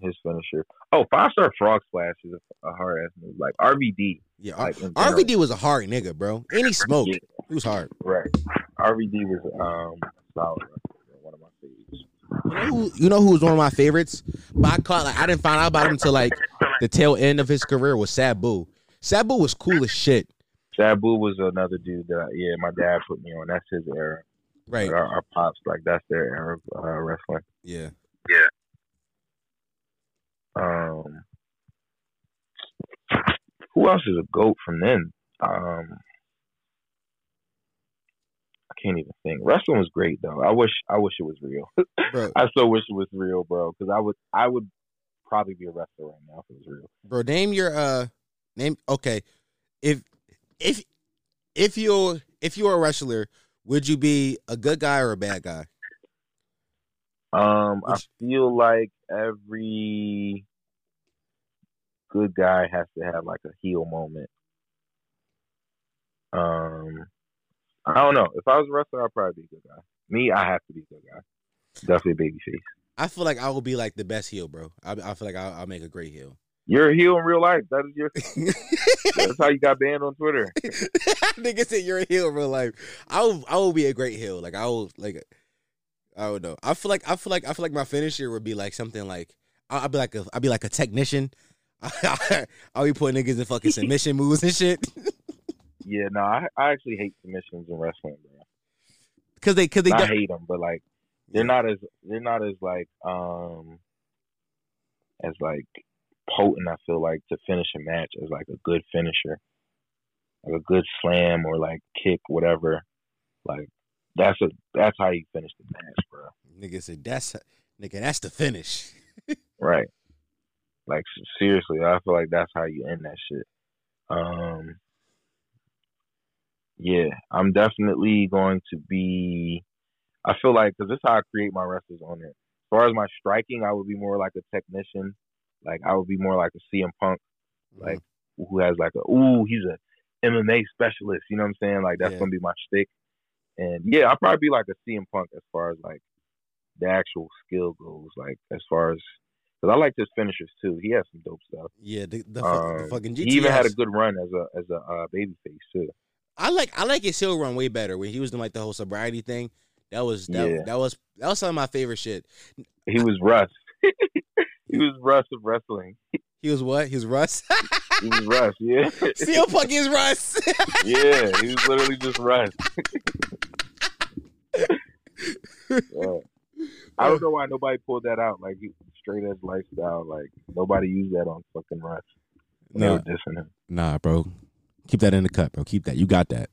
His finisher. Oh, five star frog splash is a, a hard ass move. Like RVD. Yeah, Like. RVD was a hard nigga, bro. And he smoked. Yeah. He was hard. Right. RVD was um solid. One of my favorites. You know who? You know who was one of my favorites? But I caught like I didn't find out about him until like the tail end of his career was Sabu. Sabu was cool as shit. Sabu was another dude that I, yeah, my dad put me on. That's his era. Right. Like, our, our pops, like that's their era of uh, wrestling. Yeah. Yeah. Um, who else is a goat from then? Um, I can't even think. Wrestling was great though. I wish I wish it was real. Bro, I still wish it was real, bro. Because I would I would probably be a wrestler right now if it was real. bro, name your uh name okay. If if if you're if you're a wrestler, would you be a good guy or a bad guy? Um, I feel like every good guy has to have like a heel moment. Um, I don't know. If I was a wrestler, I'd probably be a good guy. Me, I have to be a good guy. Definitely a baby face. I feel like I will be like the best heel, bro. I, I feel like I'll, I'll make a great heel. You're a heel in real life. That is your. That's how you got banned on Twitter. Nigga said you're a heel in real life. I will, I will be a great heel. Like I will like I don't know. I feel like I feel like I feel like my finisher would be like something like I'll, be like a I'll be like a technician. I'll be putting niggas in fucking submission moves and shit. Yeah, no, I, I actually hate submissions in wrestling, bro. Cause they cause they I hate them, but like they're not as they're not as like um as like potent. I feel like to finish a match as like a good finisher, like a good slam or like kick, whatever. Like that's a that's how you finish the match, bro. nigga said that's nigga that's the finish. Right. Like seriously, I feel like that's how you end that shit. Um, yeah, I'm definitely going to be. I feel like because this is how I create my wrestlers on it. As far as my striking, I would be more like a technician. Like I would be more like a CM Punk, Mm-hmm. like who has like a ooh, he's a MMA specialist. You know what I'm saying? Like that's Yeah. gonna be my stick. And yeah, I'll probably be like a CM Punk as far as like the actual skill goes. Like as far as because I like his finishers too. He has some dope stuff. yeah, the, the, fuck- the Um, fucking GTS. he even had a good run as a as a uh, baby face too. I like I like his heel run way better when he was doing like the whole sobriety thing. That was that, Yeah. that was that was some of my favorite shit. He was Russ. he was Russ of wrestling. He was what? He was Russ. He was Russ. Yeah. CM Punk is Russ. yeah. He was literally just Russ. Yeah. I don't know why nobody pulled that out. Like straight edge lifestyle. Like nobody used that on fucking Russ. No, nah, dissing him. nah, bro. Keep that in the cut, bro. Keep that. You got that.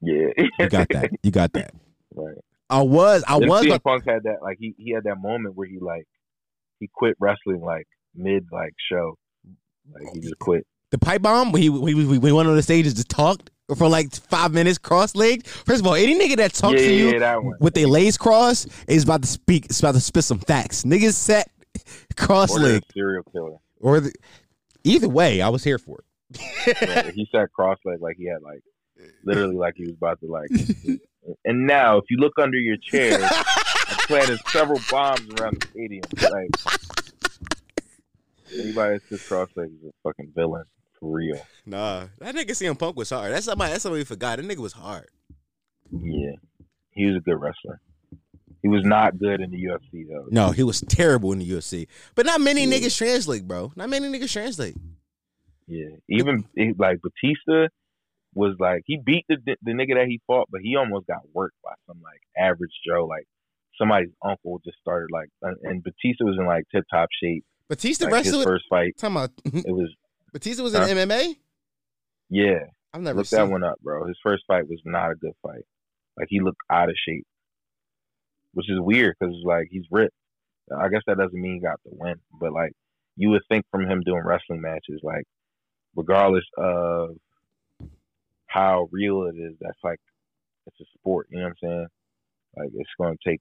Yeah. You got that. You got that. right. I was I was CM Punk had that like he he had that moment where he like he quit wrestling like mid like show. Like he just quit. the pipe bomb he when he, when he went on the stage and just talked for like five minutes cross legged. First of all, any nigga that talks yeah, to you yeah, with their legs crossed is about to speak. Is about to spit some facts. Niggas set cross legged serial killer. or the, either way, I was here for it. Yeah, he sat cross legged like he had like literally like he was about to like. and now, if you look under your chair, planted several bombs around the stadium. Like anybody that's just cross legged is a fucking villain for real. Nah, that nigga CM Punk was hard. That's somebody. That's somebody we forgot. That nigga was hard. Yeah, he was a good wrestler. He was not good in the UFC though. No, he was terrible in the UFC. But not many Yeah. niggas translate, bro. Not many niggas translate. Yeah, even like Batista was like he beat the the nigga that he fought, but he almost got worked by some like average Joe, like somebody's uncle just started like, and Batista was in like tip top shape. Batista Like his wrestled. first fight, Talking about it was Batista was Huh? in MMA. yeah. I've never Look seen. that one up, bro. His first fight was not a good fight. Like he looked out of shape, which is weird because like he's ripped. I guess that doesn't mean he got the win, but like you would think from him doing wrestling matches, like regardless of how real it is, that's like it's a sport. You know what I'm saying? Like it's going to take.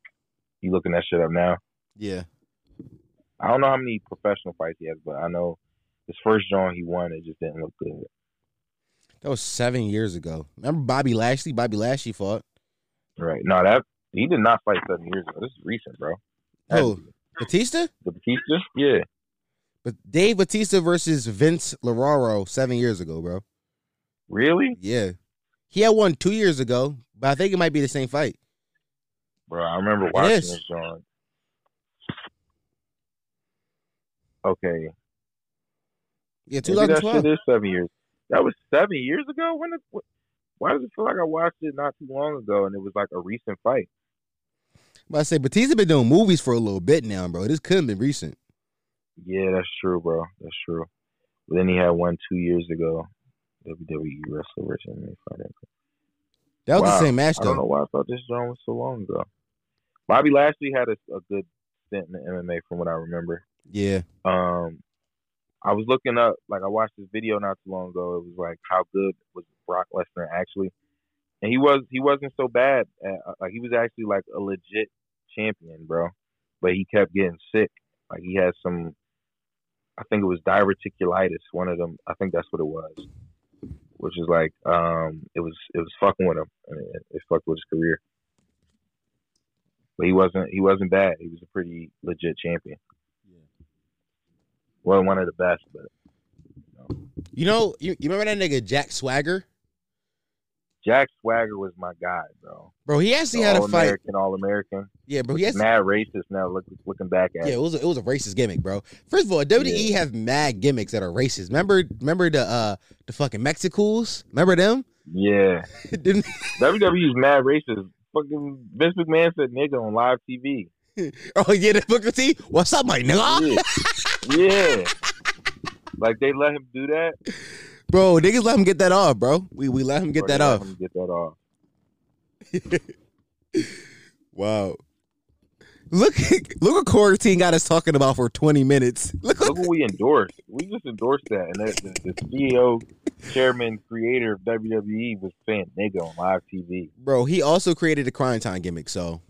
You looking that shit up now? Yeah. I don't know how many professional fights he has, but I know his first joint he won, it just didn't look good. That was seven years ago. Remember Bobby Lashley? Bobby Lashley fought. Right? No, that he did not fight seven years ago. This is recent, bro. Oh, Batista? The Batista? Yeah. But Dave Batista versus Vince Lucero seven years ago, bro. Really? Yeah. He had one two years ago, but I think it might be the same fight. Bro, I remember watching is. this joint. Okay. Yeah, Maybe that shit is seven years. That was seven years ago? When? Wh- why does it feel like I watched it not too long ago and it was like a recent fight? But I say Batista been doing movies for a little bit now, bro. This couldn't been recent. Yeah, that's true, bro. That's true. But then he had one two years ago. WWE wrestler versus That was Wow. the same match though. I don't know why I thought this joint was so long ago. Bobby Lashley had a, a good stint in the MMA from what I remember. Yeah. Um, I was looking up, like I watched this video not too long ago. It was like how good was Brock Lesnar actually, and he was he wasn't so bad. At, uh, like he was actually like a legit champion, bro. But he kept getting sick. Like he had some, I think it was diverticulitis. One of them, I think that's what it was. Which is like, um, it was it was fucking with him, it, it fucked with his career. But he wasn't he wasn't bad. He was a pretty legit champion. Yeah. Well, one of the best, but You know, you, you remember that nigga Jack Swagger? Jack Swagger was my guy, bro. Bro, he actually had a all fight. American, all American. Yeah, bro. He has, Mad racist now. Look, looking back at yeah, it. it was a, it was a racist gimmick, bro. First of all, WWE Yeah. has mad gimmicks that are racist. Remember, remember the uh the fucking Mexicools? Remember them? Yeah, Didn't- WWE's mad racist. Fucking Vince McMahon said nigga on live TV. oh yeah, the Booker T. What's up, my nigga? Yeah, yeah. Like they let him do that. Bro, niggas let him get that off, bro. We we let him get Or that off. him Get that off. Wow. Look, look what quarantine got us talking about for 20 minutes. Look, Look what we endorsed. We just endorsed that, and the, the, the CEO, chairman, creator of WWE was saying nigga on live TV. bro. He also created the Cryme Tyme gimmick, so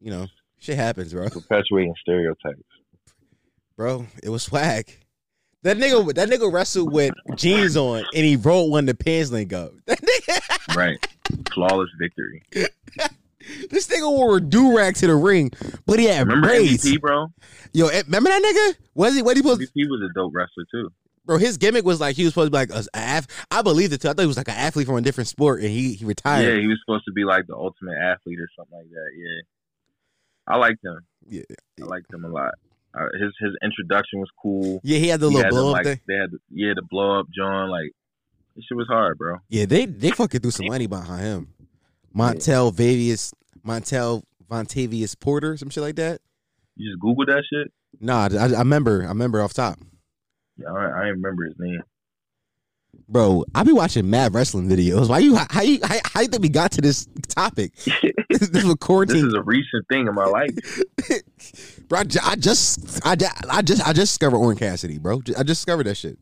you know, shit happens, bro. perpetuating stereotypes. Bro, it was swag. That nigga, that nigga wrestled with jeans on, and he rolled when the pants link up. That nigga, Right. Flawless victory. This nigga wore a do rag to the ring, but he had Remember braids. MVP, bro? Yo, eh, remember that nigga? Was he? What he supposed? MVP was a dope wrestler too. Bro, his gimmick was like he was supposed to be like a, a I believed it too. I thought he was like an athlete from a different sport, and he he retired. Yeah, he was supposed to be like the ultimate athlete or something like that. Yeah, I liked him. Yeah, I liked him a lot. Uh, his his introduction was cool. yeah, he had the He little had blow the, up like thing. they had the, yeah the blow up John like this shit was hard, bro. Yeah, they they fucking threw some money behind him. Montel Vavius, Montel Vontavious Porter, some shit like that. You just Google that shit. Nah, I, I remember. I remember off top, Yeah, I, I remember his name. bro. I be watching mad wrestling videos. Why you? How you? How, how you think we got to this topic? this is This quarantine, is a recent thing in my life. bro. I, I just, I, I just, I just discovered Orange Cassidy, bro. I just discovered that shit.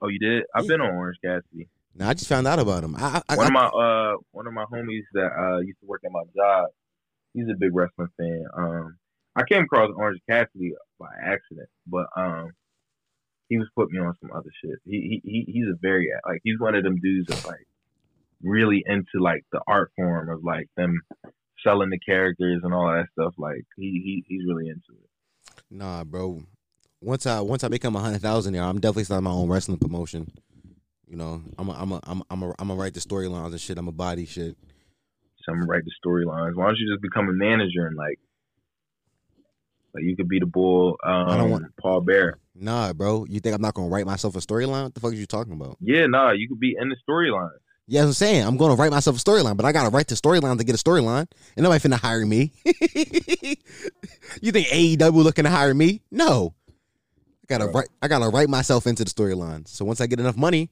Oh, you did? I've been on Orange Cassidy. Nah, I just found out about him. I, I, One of my uh one of my homies that uh used to work at my job, he's a big wrestling fan. Um I came across Orange Cassidy by accident, but um he was putting me on some other shit. He he, he he's a very like he's one of them dudes that's like really into like the art form of like them selling the characters and all that stuff. Like he, he he's really into it. Nah, bro. Once I once I become a hundred thousand I'm definitely starting my own wrestling promotion. You know, I'm a, I'm a, I'm a, I'm a, I'm gonna write the storylines and shit. I'm a body shit. So I'm gonna write the storylines. Why don't you just become a manager and like like you could be the bull um I don't want- Paul Bear. Nah, bro. You think I'm not gonna write myself a storyline? What the fuck are you talking about? Yeah, nah, you could be in the storyline. Yeah, I'm saying I'm gonna write myself a storyline, but I gotta write the storyline to get a storyline. And nobody finna hire me. you think AEW looking to hire me? No. I gotta Bro. write. I gotta write myself into the storyline. So once I get enough money,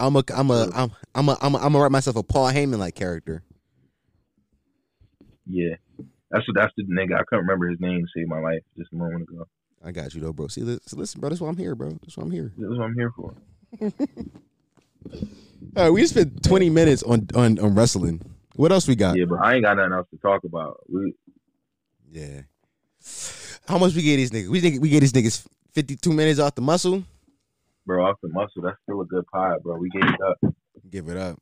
I'm a, I'm a, I'm, I'm a, I'm a, I'm gonna write myself a Paul Heyman like character. Yeah. That's what that's the nigga. I couldn't remember his name. Saved my life just a moment ago. I got you though, bro. See, listen, listen, bro. That's why I'm here, bro. That's why I'm here. That's what I'm here for. All right, we spent 20 minutes on on, on wrestling. What else we got? Yeah, but I ain't got nothing else to talk about. We Yeah. How much we get these niggas? We think we get these niggas 52 minutes off the muscle. Bro, off the muscle, that's still a good pie, bro. We gave it up. Give it up.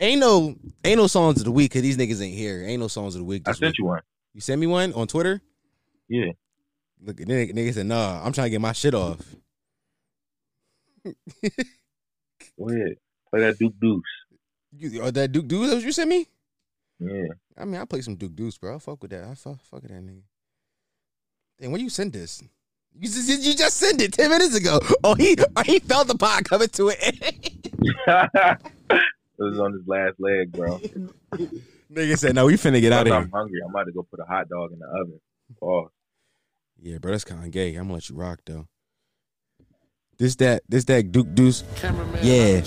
Ain't no ain't no songs of the week because these niggas ain't here. Ain't no songs of the week. I sent week. you one. You sent me one on Twitter. Yeah. Look, nigga, nigga said, "Nah, I'm trying to get my shit off." Go ahead. Play that Duke Deuce. You, or that Duke Deuce that you sent me? Yeah. I mean, I play some Duke Deuce, bro. I fuck with that. I fuck, fuck with that nigga. Damn, when you send this? You just, you just sent it ten minutes ago. Oh, he oh, he felt the pot coming to it. it was on his last leg, bro. nigga said, "No, we finna get out of here." I'm hungry. I'm about to go put a hot dog in the oven. Oh, Yeah, bro, that's kind of gay. I'm gonna let you rock though. This that this that Duke Deuce. Cameraman, Yeah.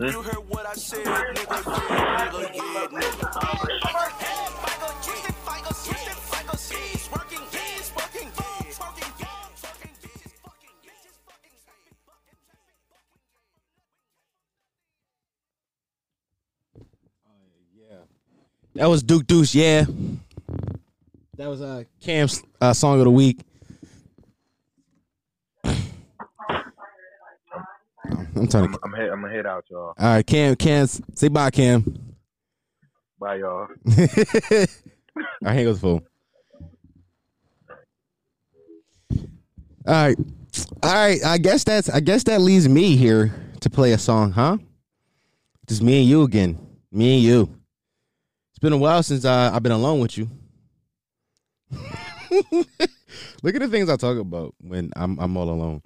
You heard what I said, nigga, yeah, nigga, yeah, nigga. That was Duke Deuce, yeah. That was uh, Cam's uh, song of the week. I'm trying to. I'm head, I'm gonna head out, y'all. All right, Cam, Cam, say bye, Cam. Bye, y'all. All right, hang up the phone. All right, all right. I guess that's. I guess that leaves me here to play a song, huh? Just me and you again. Me and you. It's been a while since uh, I've been alone with you. Look at the things I talk about when I'm I'm all alone.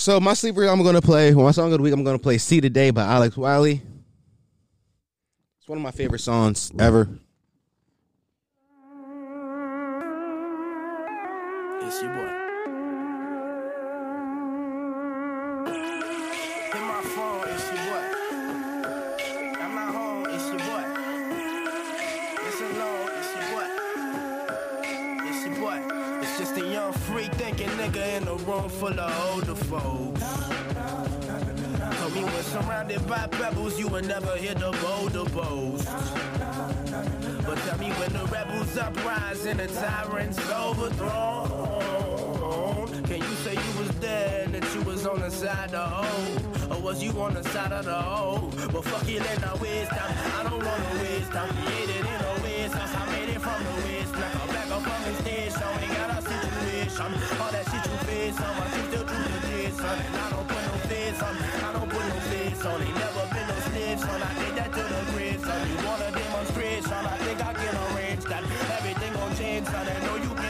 So my sleeper, I'm gonna play. My song of the week, I'm gonna play "Seize the Day" by Alex Wiley. It's one of my favorite songs ever. It's your boy. Freak thinking nigga in a room full of surrounded by pebbles, you would never hit the boulder boast. But tell me when the rebels uprise and the tyrants overthrown. Can you say you was there and that you was on the side of O? Or was you on the side of the O? But fuck it, let no waste time. I don't wanna waste time. Created in a house. I made it from the waste. Like a back up from the station. Ain't got a situation. You want a demonstration? I think I can arrange that. Everything gon' change, son. I know you cannot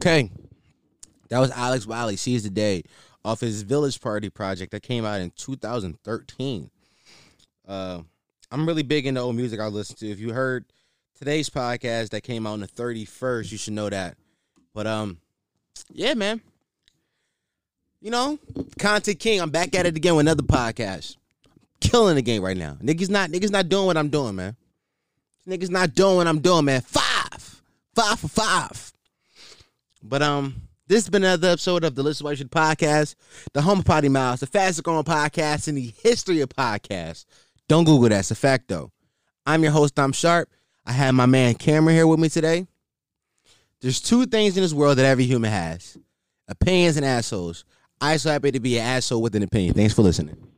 Okay. That was Alex Wiley, Seize the Day, off his Village Party project that came out in 2013. Uh, I'm really big into old music I listen to. If you heard today's podcast that came out on the 31st, you should know that. But um, yeah, man. You know, Content King, I'm back at it again with another podcast. Killing the game right now. Niggas not niggas not doing what I'm doing, man. Niggas not doing what I'm doing, man. Five. Five for five. But um, this has been another episode of the Listen What You Should podcast, the home Potty Miles, the fastest growing podcast in the history of podcasts. Don't Google that. It's a fact, though. I'm your host, I'm Sharp. I have my man Cameron here with me today. There's two things in this world that every human has opinions and assholes. I'm so happy to be an asshole with an opinion. Thanks for listening.